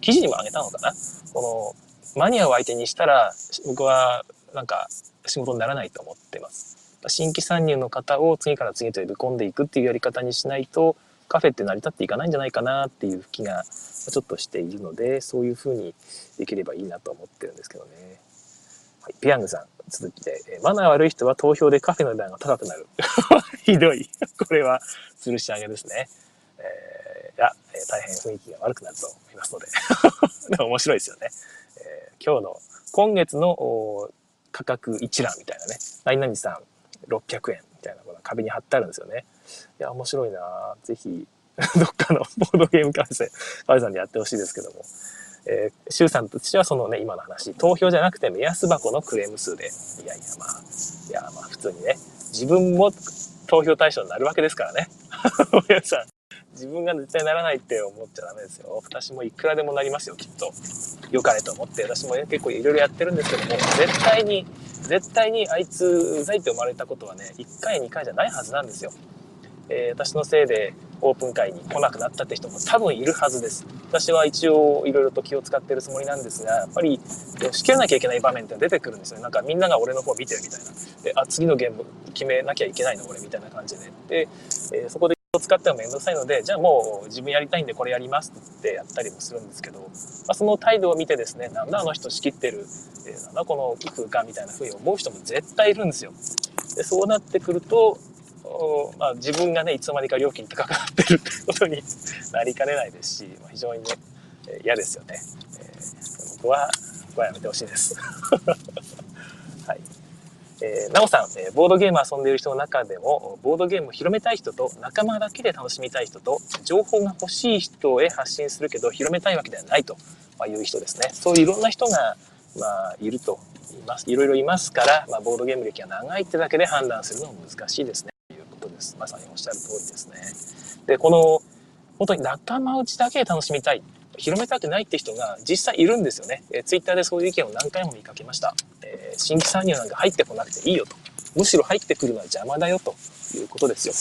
記事にもあげたのかなこの、マニアを相手にしたら、僕はなんか仕事にならないと思ってます。新規参入の方を次から次へと呼び込んでいくっていうやり方にしないと、カフェって成り立っていかないんじゃないかなっていう気がちょっとしているので、そういうふうにできればいいなと思ってるんですけどね。はい、ピヤングさん、続きで、マナー悪い人は投票でカフェの値段が高くなる。ひどい。これは、吊るし上げですね。えー、いや、大変雰囲気が悪くなると思いますので。でも面白いですよね。えー、今日の、今月の価格一覧みたいなね、何々さん600円みたいなこの壁に貼ってあるんですよね。いや、面白いなぜひ、どっかのボードゲームカフェ、カフェさんでやってほしいですけども。えー、シュウさんとしてはそのね、今の話、投票じゃなくて目安箱のクレーム数で、いやいや、まあ、いや、まあ、普通にね、自分も投票対象になるわけですからね。皆さん、自分が絶対ならないって思っちゃダメですよ。私もいくらでもなりますよ、きっと。よかれと思って。私も、結構いろいろやってるんですけども、絶対に、絶対にあいつうざいって思われたことはね、1回、2回じゃないはずなんですよ。えー、私のせいでオープン会に来なくなったって人も多分いるはずです。私は一応いろいろと気を使ってるつもりなんですが、やっぱり仕切らなきゃいけない場面って出てくるんですよね。なんかみんなが俺の方見てるみたいな。で、あ、次のゲーム決めなきゃいけないの俺みたいな感じで。で、えー、そこでを使ってもめんどくさいので、じゃあもう自分やりたいんでこれやりますってやったりもするんですけど、まあ、その態度を見てですね、なんだあの人仕切ってる、えー、なんだこの空間みたいな風に思う人も絶対いるんですよ。で、そうなってくると、まあ、自分がねいつの間にか料金高くなってるってことになりかねないですし、まあ、非常にねえ嫌ですよね、えー、僕は僕はやめてほしいです。はい。えー、なおさん、え、ボードゲーム遊んでいる人の中でも、ボードゲームを広めたい人と、仲間だけで楽しみたい人と、情報が欲しい人へ発信するけど、広めたいわけではないという人ですね。そういういろんな人が、まあ、いると言います。いろいろいますから、まあ、ボードゲーム歴が長いってだけで判断するのも難しいですね。ということです。まさにおっしゃる通りですね。で、この、本当に仲間内だけで楽しみたい。広めたくないって人が実際いるんですよね。えー、ツイッターでそういう意見を何回も見かけました。えー、新規参入なんか入ってこなくていいよと。むしろ入ってくるのは邪魔だよということですよ。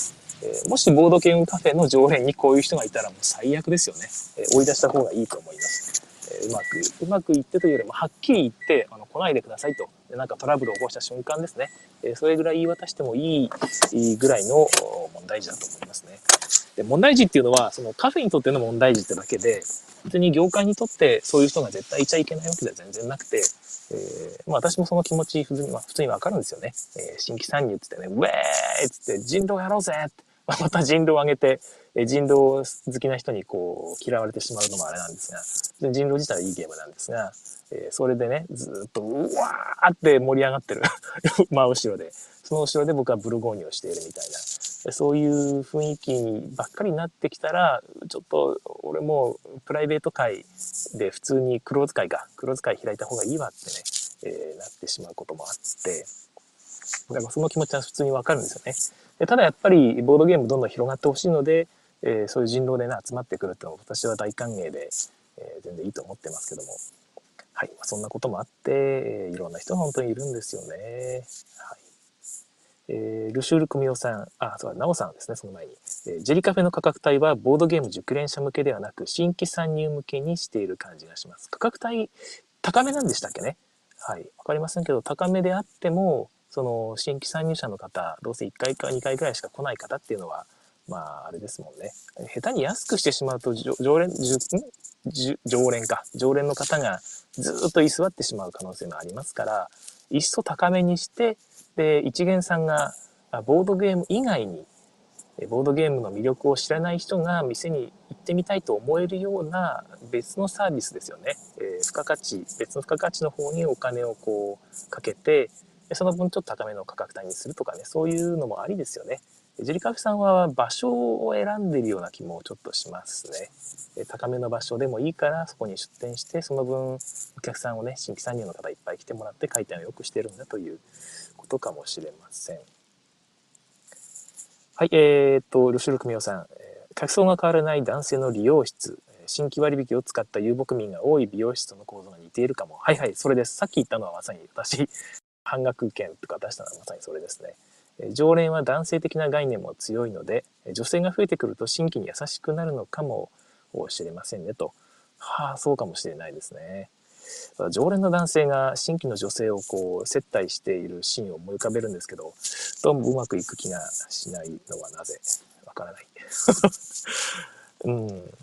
えー、もしボードゲームカフェの常連にこういう人がいたらもう最悪ですよね。え追い出した方がいいと思います。えうまく、うまくいってというよりもはっきり言って、あの来ないでくださいと。でなんかトラブルを起こした瞬間ですね。えそれぐらい言い渡してもいいぐらいの問題児だと思いますね。で問題児っていうのは、そのカフェにとっての問題児ってだけで、別に業界にとってそういう人が絶対いちゃいけないわけでは全然なくて、えー、まあ私もその気持ち普通に、まあ、普通にわかるんですよね。えー、新規参入ってってね、ウェーイっつって人狼やろうぜって、また人狼を上げて、えー、人狼好きな人にこう嫌われてしまうのもあれなんですが、人狼自体はいいゲームなんですが、えー、それでね、ずっとうわーって盛り上がってる。真後ろで、その後ろで僕はブルゴーニュをしているみたいな、そういう雰囲気にばっかりになってきたら、ちょっと俺もプライベート会で普通にクローズ会か、クローズ会開いた方がいいわってね、えー、なってしまうこともあって、だからその気持ちは普通にわかるんですよね。でただやっぱりボードゲームどんどん広がってほしいので、えー、そういう人狼でね、集まってくるってのは私は大歓迎で、えー、全然いいと思ってますけども。はい。そんなこともあって、えー、いろんな人が本当にいるんですよね。はい。えー、ルシュール組夫さん、あ、そうだ、ナオさんですね、その前に。えー、ジェリカフェの価格帯はボードゲーム熟練者向けではなく、新規参入向けにしている感じがします。価格帯、高めなんでしたっけね？はい。わかりませんけど、高めであっても、その、新規参入者の方、どうせ1回か2回くらいしか来ない方っていうのは、まあ、あれですもんね。下手に安くしてしまうと、常連、常連か。常連の方がずっと居座ってしまう可能性もありますから、いっそ高めにして、で、一元さんがボードゲーム以外に、ボードゲームの魅力を知らない人が店に行ってみたいと思えるような別のサービスですよね。えー、付加価値、別の付加価値の方にお金をこうかけて、その分ちょっと高めの価格帯にするとかね、そういうのもありですよね。ジェリカフさんは場所を選んでるような気もちょっとしますね。高めの場所でもいいからそこに出店して、その分お客さんをね、新規参入の方いっぱい来てもらって回転を良くしてるんだということかもしれません。はい、えー、っと、ルシュルクミオさん、客層が変わらない男性の利用室、新規割引を使った遊牧民が多い美容室の構造が似ているかも。はいはい、それです。さっき言ったのはまさに私、半額券とか出したのはまさにそれですね。常連は男性的な概念も強いので、女性が増えてくると新規に優しくなるのかもしれませんねと。はあ、そうかもしれないですね。常連の男性が新規の女性をこう接待しているシーンを思い浮かべるんですけど、どうもうまくいく気がしないのはなぜ？わからない。うん。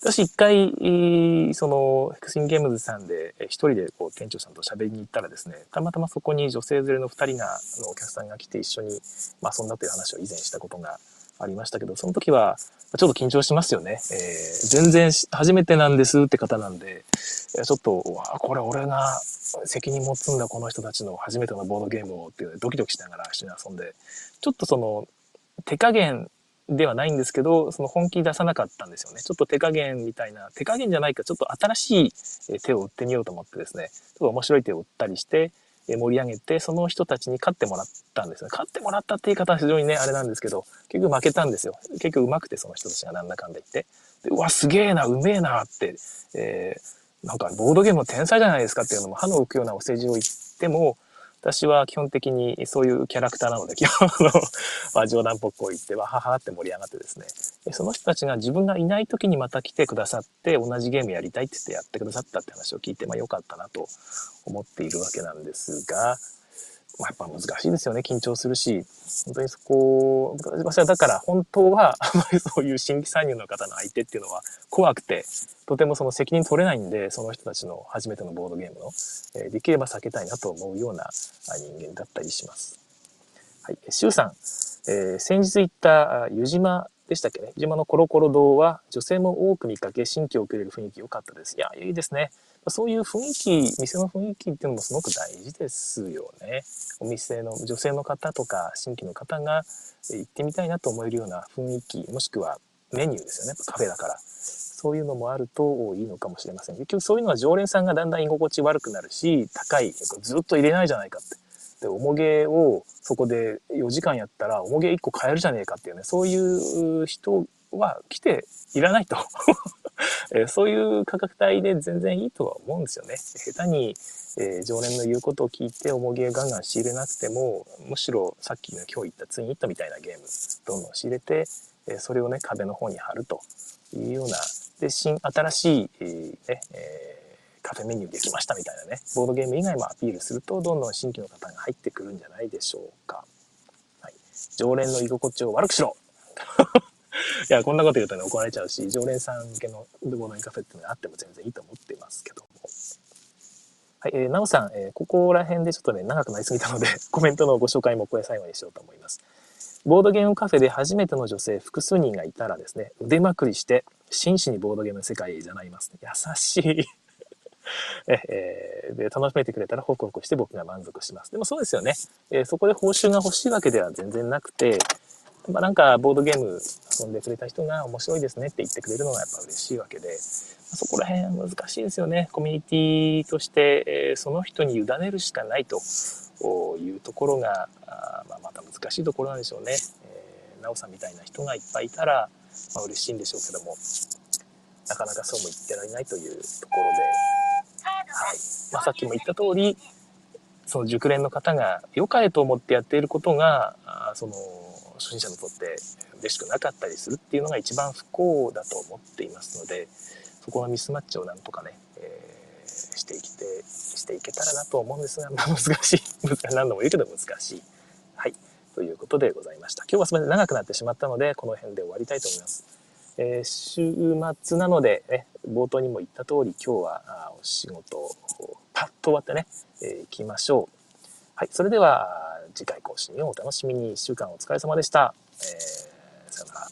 私一回、その、ヘクシンゲームズさんで一人でこう店長さんと喋りに行ったらですね、たまたまそこに女性連れの二人が、のお客さんが来て一緒に、まあ遊んだという話を以前したことがありましたけど、その時はちょっと緊張しますよね。えー、全然初めてなんですって方なんで、ちょっと、わこれ俺が責任持つんだ、この人たちの初めてのボードゲームをっていうドキドキしながら一緒に遊んで、ちょっとその、手加減ではないんですけど、その本気出さなかったんですよね。ちょっと手加減みたいな、手加減じゃないか、ちょっと新しい手を打ってみようと思ってですね、ちょっと面白い手を打ったりして、盛り上げて、その人たちに勝ってもらったんですね。勝ってもらったって言い方は非常にね、あれなんですけど、結局負けたんですよ。結局上手くて、その人たちがなんだかんだ言って。でうわ、すげえな、うめえなって、えー、なんかボードゲームの天才じゃないですかっていうのも歯の浮くようなお世辞を言っても、私は基本的にそういうキャラクターなので、基本の、まあ、冗談っぽくこう言って、わははって盛り上がってですね、その人たちが自分がいない時にまた来てくださって、同じゲームやりたいって言ってやってくださったって話を聞いて、まあ良かったなと思っているわけなんですが、やっぱ難しいですよね。緊張するし。本当にそこ、私はだから本当は、あまりそういう新規参入の方の相手っていうのは怖くて、とてもその責任取れないんで、その人たちの初めてのボードゲームの、えー、できれば避けたいなと思うような人間だったりします。はい。シュウさん、えー、先日行った湯島でしたっけね。湯島のコロコロ堂は女性も多く見かけ、新規を受けれる雰囲気良かったです。いや、いいですね。そういう雰囲気、店の雰囲気っていうのもすごく大事ですよね。お店の女性の方とか新規の方が行ってみたいなと思えるような雰囲気、もしくはメニューですよね。カフェだから。そういうのもあるといいのかもしれません。結局そういうのは常連さんがだんだん居心地悪くなるし、高い、ずっと入れないじゃないかって。で、おもげをそこで4時間やったら、おもげ1個買えるじゃねえかっていうね、そういう人は来ていらないと えそういう価格帯で全然いいとは思うんですよね。下手に、えー、常連の言うことを聞いておもげガンガン仕入れなくても、むしろさっきの今日言ったツインイットみたいなゲーム、どんどん仕入れて、えそれをね、壁の方に貼るというような、で、新、新しい、えー、ね、えー、カフェメニューできましたみたいなね、ボードゲーム以外もアピールすると、どんどん新規の方が入ってくるんじゃないでしょうか。はい。常連の居心地を悪くしろいや、こんなこと言うとね、怒られちゃうし、常連さん向けのボードゲームカフェっていうのがあっても全然いいと思ってますけども。はい、えー、なおさん、えー、ここら辺でちょっとね、長くなりすぎたので、コメントのご紹介もこれ最後にしようと思います。ボードゲームカフェで初めての女性複数人がいたらですね、腕まくりして真摯にボードゲームの世界じゃないます。優しい えー、で楽しめてくれたらホクホクして僕が満足します。でもそうですよね。えー、そこで報酬が欲しいわけでは全然なくて、まあ、なんかボードゲーム遊んでくれた人が面白いですねって言ってくれるのがやっぱ嬉しいわけで、そこら辺は難しいですよね。コミュニティとして、えー、その人に委ねるしかないというところが、あまあ、また難しいところなんでしょうね。えー、なおさんみたいな人がいっぱいいたら、まあ、嬉しいんでしょうけども、なかなかそうも言ってられないというところで、はいまあ、さっきも言った通り、その熟練の方が良かれと思ってやっていることが、その初心者にとって嬉しくなかったりするっていうのが一番不幸だと思っていますのでそこのミスマッチをなんとかね、えー、していきてしていけたらなと思うんですが、まあ、難しい何度も言うけど難しい。はいということでございました。今日はすみません長くなってしまったのでこの辺で終わりたいと思います。えー、週末なので、ね、冒頭にも言った通り今日はお仕事をパッと終わってね、えー、行きましょう。はい、それでは次回更新をお楽しみに。1週間お疲れ様でした。えー、さよなら。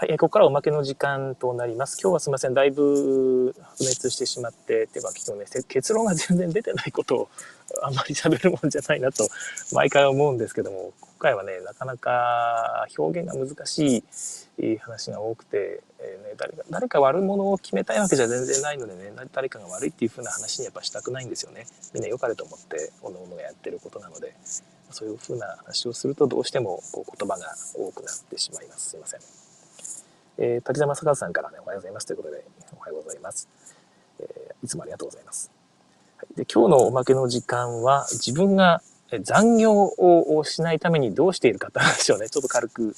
はい、ここからおまけの時間となります。今日はすみません、だいぶ不滅してしまって、てか、結構ね、結論が全然出てないことをあんまり喋るもんじゃないなと、毎回思うんですけども、今回はね、なかなか表現が難しい話が多くて、えーね、誰か誰か悪者を決めたいわけじゃ全然ないのでね、誰かが悪いっていう風な話にやっぱしたくないんですよね。みんな良かれと思って、おのおのがやってることなので、そういう風な話をするとどうしてもこう言葉が多くなってしまいます。すいません。えー、滝沢正和さんからね、おはようございますということで、おはようございます。えー、いつもありがとうございます。で今日のおまけの時間は、自分が残業をしないためにどうしているかって話をね、ちょっと軽く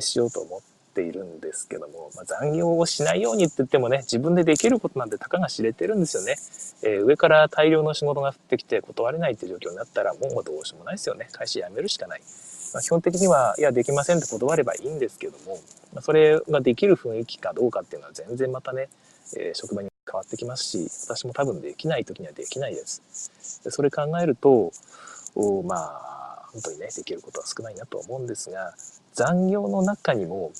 しようと思っているんですけども、まあ、残業をしないようにって言ってもね、自分でできることなんてたかが知れてるんですよね。えー、上から大量の仕事が降ってきて断れないっていう状況になったら、もうどうしようもないですよね。会社辞めるしかない。まあ、基本的には、いや、できませんって断ればいいんですけども、まあ、それができる雰囲気かどうかっていうのは全然またね、えー、職場に変わってきますし、私も多分できない時にはできないです。でそれ考えると、おまあ、本当にね、できることは少ないなと思うんですが、残業の中にも、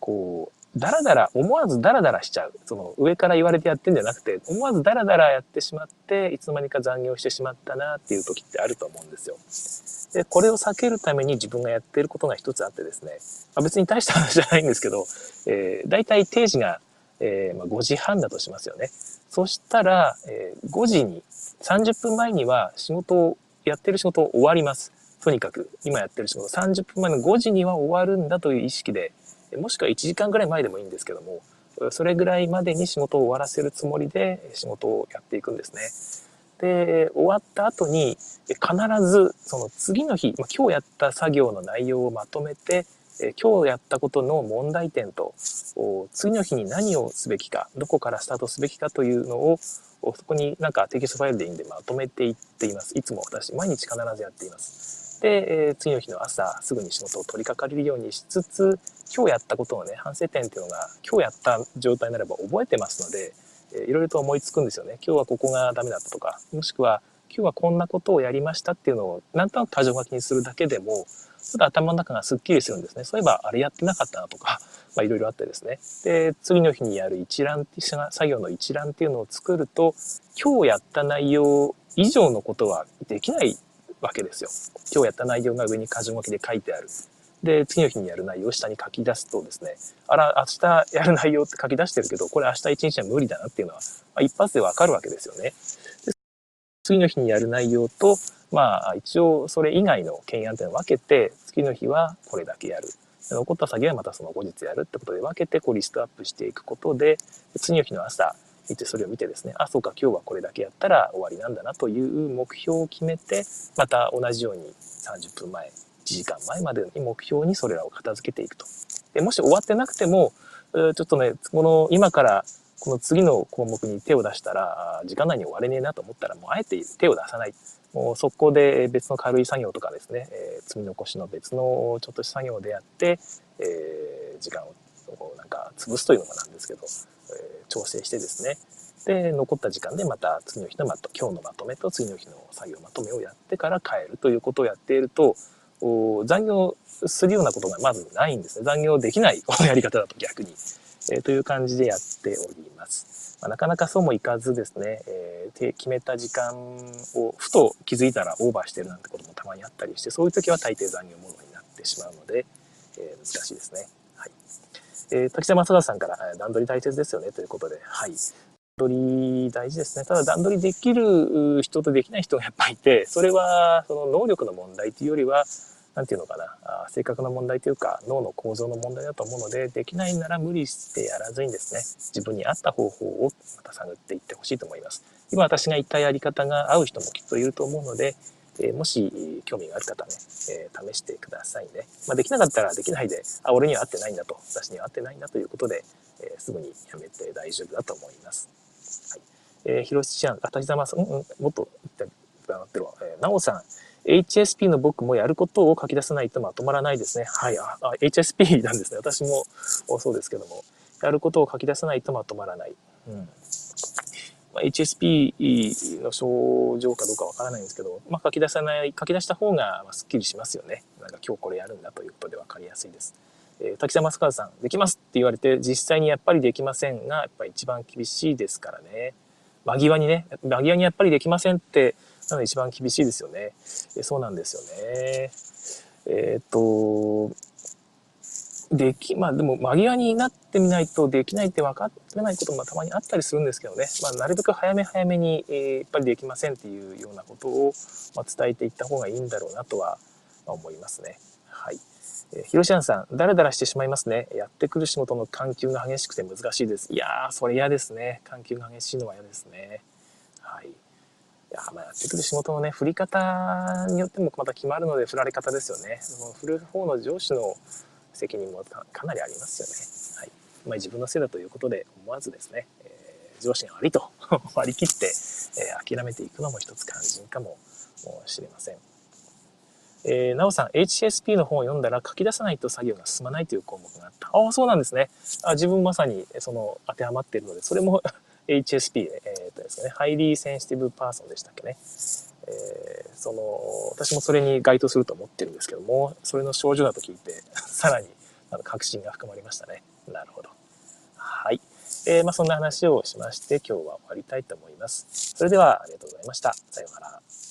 こう、だらだら、思わずダラダラしちゃう。その上から言われてやってんじゃなくて、思わずダラダラやってしまって、いつの間にか残業してしまったなっていう時ってあると思うんですよ。で、これを避けるために自分がやっていることが一つあってですね、まあ、別に大した話じゃないんですけど、えー、大体定時が、えーまあ、5時半だとしますよね。そしたら、えー、5時に、30分前には仕事を、やってる仕事を終わります。とにかく、今やってる仕事、30分前の5時には終わるんだという意識で、もしくは1時間ぐらい前でもいいんですけども、それぐらいまでに仕事を終わらせるつもりで仕事をやっていくんですね。で、終わった後に、必ずその次の日、今日やった作業の内容をまとめて、え今日やったことの問題点と、次の日に何をすべきか、どこからスタートすべきかというのを、そこになんかテキストファイルでいいんでまとめていっています。いつも私、毎日必ずやっています。で、え、次の日の朝すぐに仕事を取り掛かれるようにしつつ今日やったことのね反省点っていうのが今日やった状態なれば覚えてますので、え、いろいろと思いつくんですよね今日はここがダメだったとかもしくは今日はこんなことをやりましたっていうのをなんとなく箇条書きにするだけでもちょっと頭の中がすっきりするんですね。そういえばあれやってなかったなとか、まあいろいろあってですね。で、次の日にやる一覧って作業の一覧っていうのを作ると、今日やった内容以上のことはできないわけですよ。今日やった内容が上に箇条書きで書いてある。で、次の日にやる内容を下に書き出すとですね、あら、明日やる内容って書き出してるけど、これ明日一日は無理だなっていうのは、まあ、一発でわかるわけですよね。次の日にやる内容と、まあ、一応それ以外の懸案っていうのを分けて、次の日はこれだけやる。残った作業はまたその後日やるってことで分けてこうリストアップしていくことで、次の日の朝見てそれを見てですね、あ、そうか今日はこれだけやったら終わりなんだなという目標を決めて、また同じように30分前、1時間前までに目標にそれらを片付けていくと。でもし終わってなくても、ちょっとね、この今からこの次の項目に手を出したら、時間内に終われねえなと思ったら、もうあえて手を出さない。もう速攻で別の軽い作業とかですね、えー、積み残しの別のちょっとした作業でやって、えー、時間をなんか潰すというのもなんですけど、えー、調整してですね、で、残った時間でまた次の日のまと、今日のまとめと次の日の作業まとめをやってから帰るということをやっていると、残業するようなことがまずないんですね。残業できないこ のやり方だと逆に。え、という感じでやっております。まあ、なかなかそうもいかずですね、えー、決めた時間をふと気づいたらオーバーしてるなんてこともたまにあったりして、そういう時は大抵残業モードになってしまうので、えー、難しいですね。はい。えー、滝沢正和さんから、段取り大切ですよねということで、はい。段取り大事ですね。ただ段取りできる人とできない人がやっぱいて、それはその能力の問題というよりは、何て言うのかな。あ性格の問題というか脳の構造の問題だと思うのでできないなら無理してやらずにですね自分に合った方法をまた探っていってほしいと思います。今私が言ったやり方が合う人もきっといると思うので、え、もし興味がある方ね、えー、試してくださいね、まあ、できなかったらできないであ俺には合ってないんだと。私には合ってないんだということで、えー、すぐにやめて大丈夫だと思います、はい。えー、広瀬ちゃん、あ、滝沢さん、うん、うん、もっと言って、ってるわ。えー、なおさん、HSP の僕もやることを書き出さないとまとまらないですね。はい。あ、HSP なんですね。私もそうですけども。やることを書き出さないとまとまらない。うん。まあ、HSP の症状かどうかわからないんですけど、まあ、書き出さない、書き出した方がすっきりしますよね。なんか今日これやるんだということでわかりやすいです。えー、滝沢正和さん、できますって言われて、実際にやっぱりできませんが、やっぱり一番厳しいですからね。間際にね、間際にやっぱりできませんってなので一番厳しいですよね。えそうなんですよね。えっ、と、でき、まあでも間際になってみないとできないって分かってないこともたまにあったりするんですけどね。まあなるべく早め早めに、えー、やっぱりできませんっていうようなことを、まあ、伝えていった方がいいんだろうなとは思いますね。はい。えー、ひろしあんさん、だらだらしてしまいますね。やってくる仕事の緩急が激しくて難しいです。いやー、それ嫌ですね。緩急が激しいのは嫌ですね。やまあやってくる仕事のね振り方によってもまた決まるので振られ方ですよねその振る方の上司の責任もかなりありますよね、はいまあ、自分のせいだということで思わずですね、えー、上司が悪いと 割り切って、えー、諦めていくのも一つ肝心かもしれませんえー、なおさん、HSP の本を読んだら書き出さないと作業が進まないという項目があった。ああ、そうなんですね。あ自分まさにその当てはまっているので、それも HSP、えー、とですね、 Highly Sensitive Person でしたっけね。えー、その、私もそれに該当すると思ってるんですけども、それの症状だと聞いて、さらにあの確信が深まりましたね。なるほど。はい。えー、まあ、そんな話をしまして、今日は終わりたいと思います。それでは、ありがとうございました。さようなら。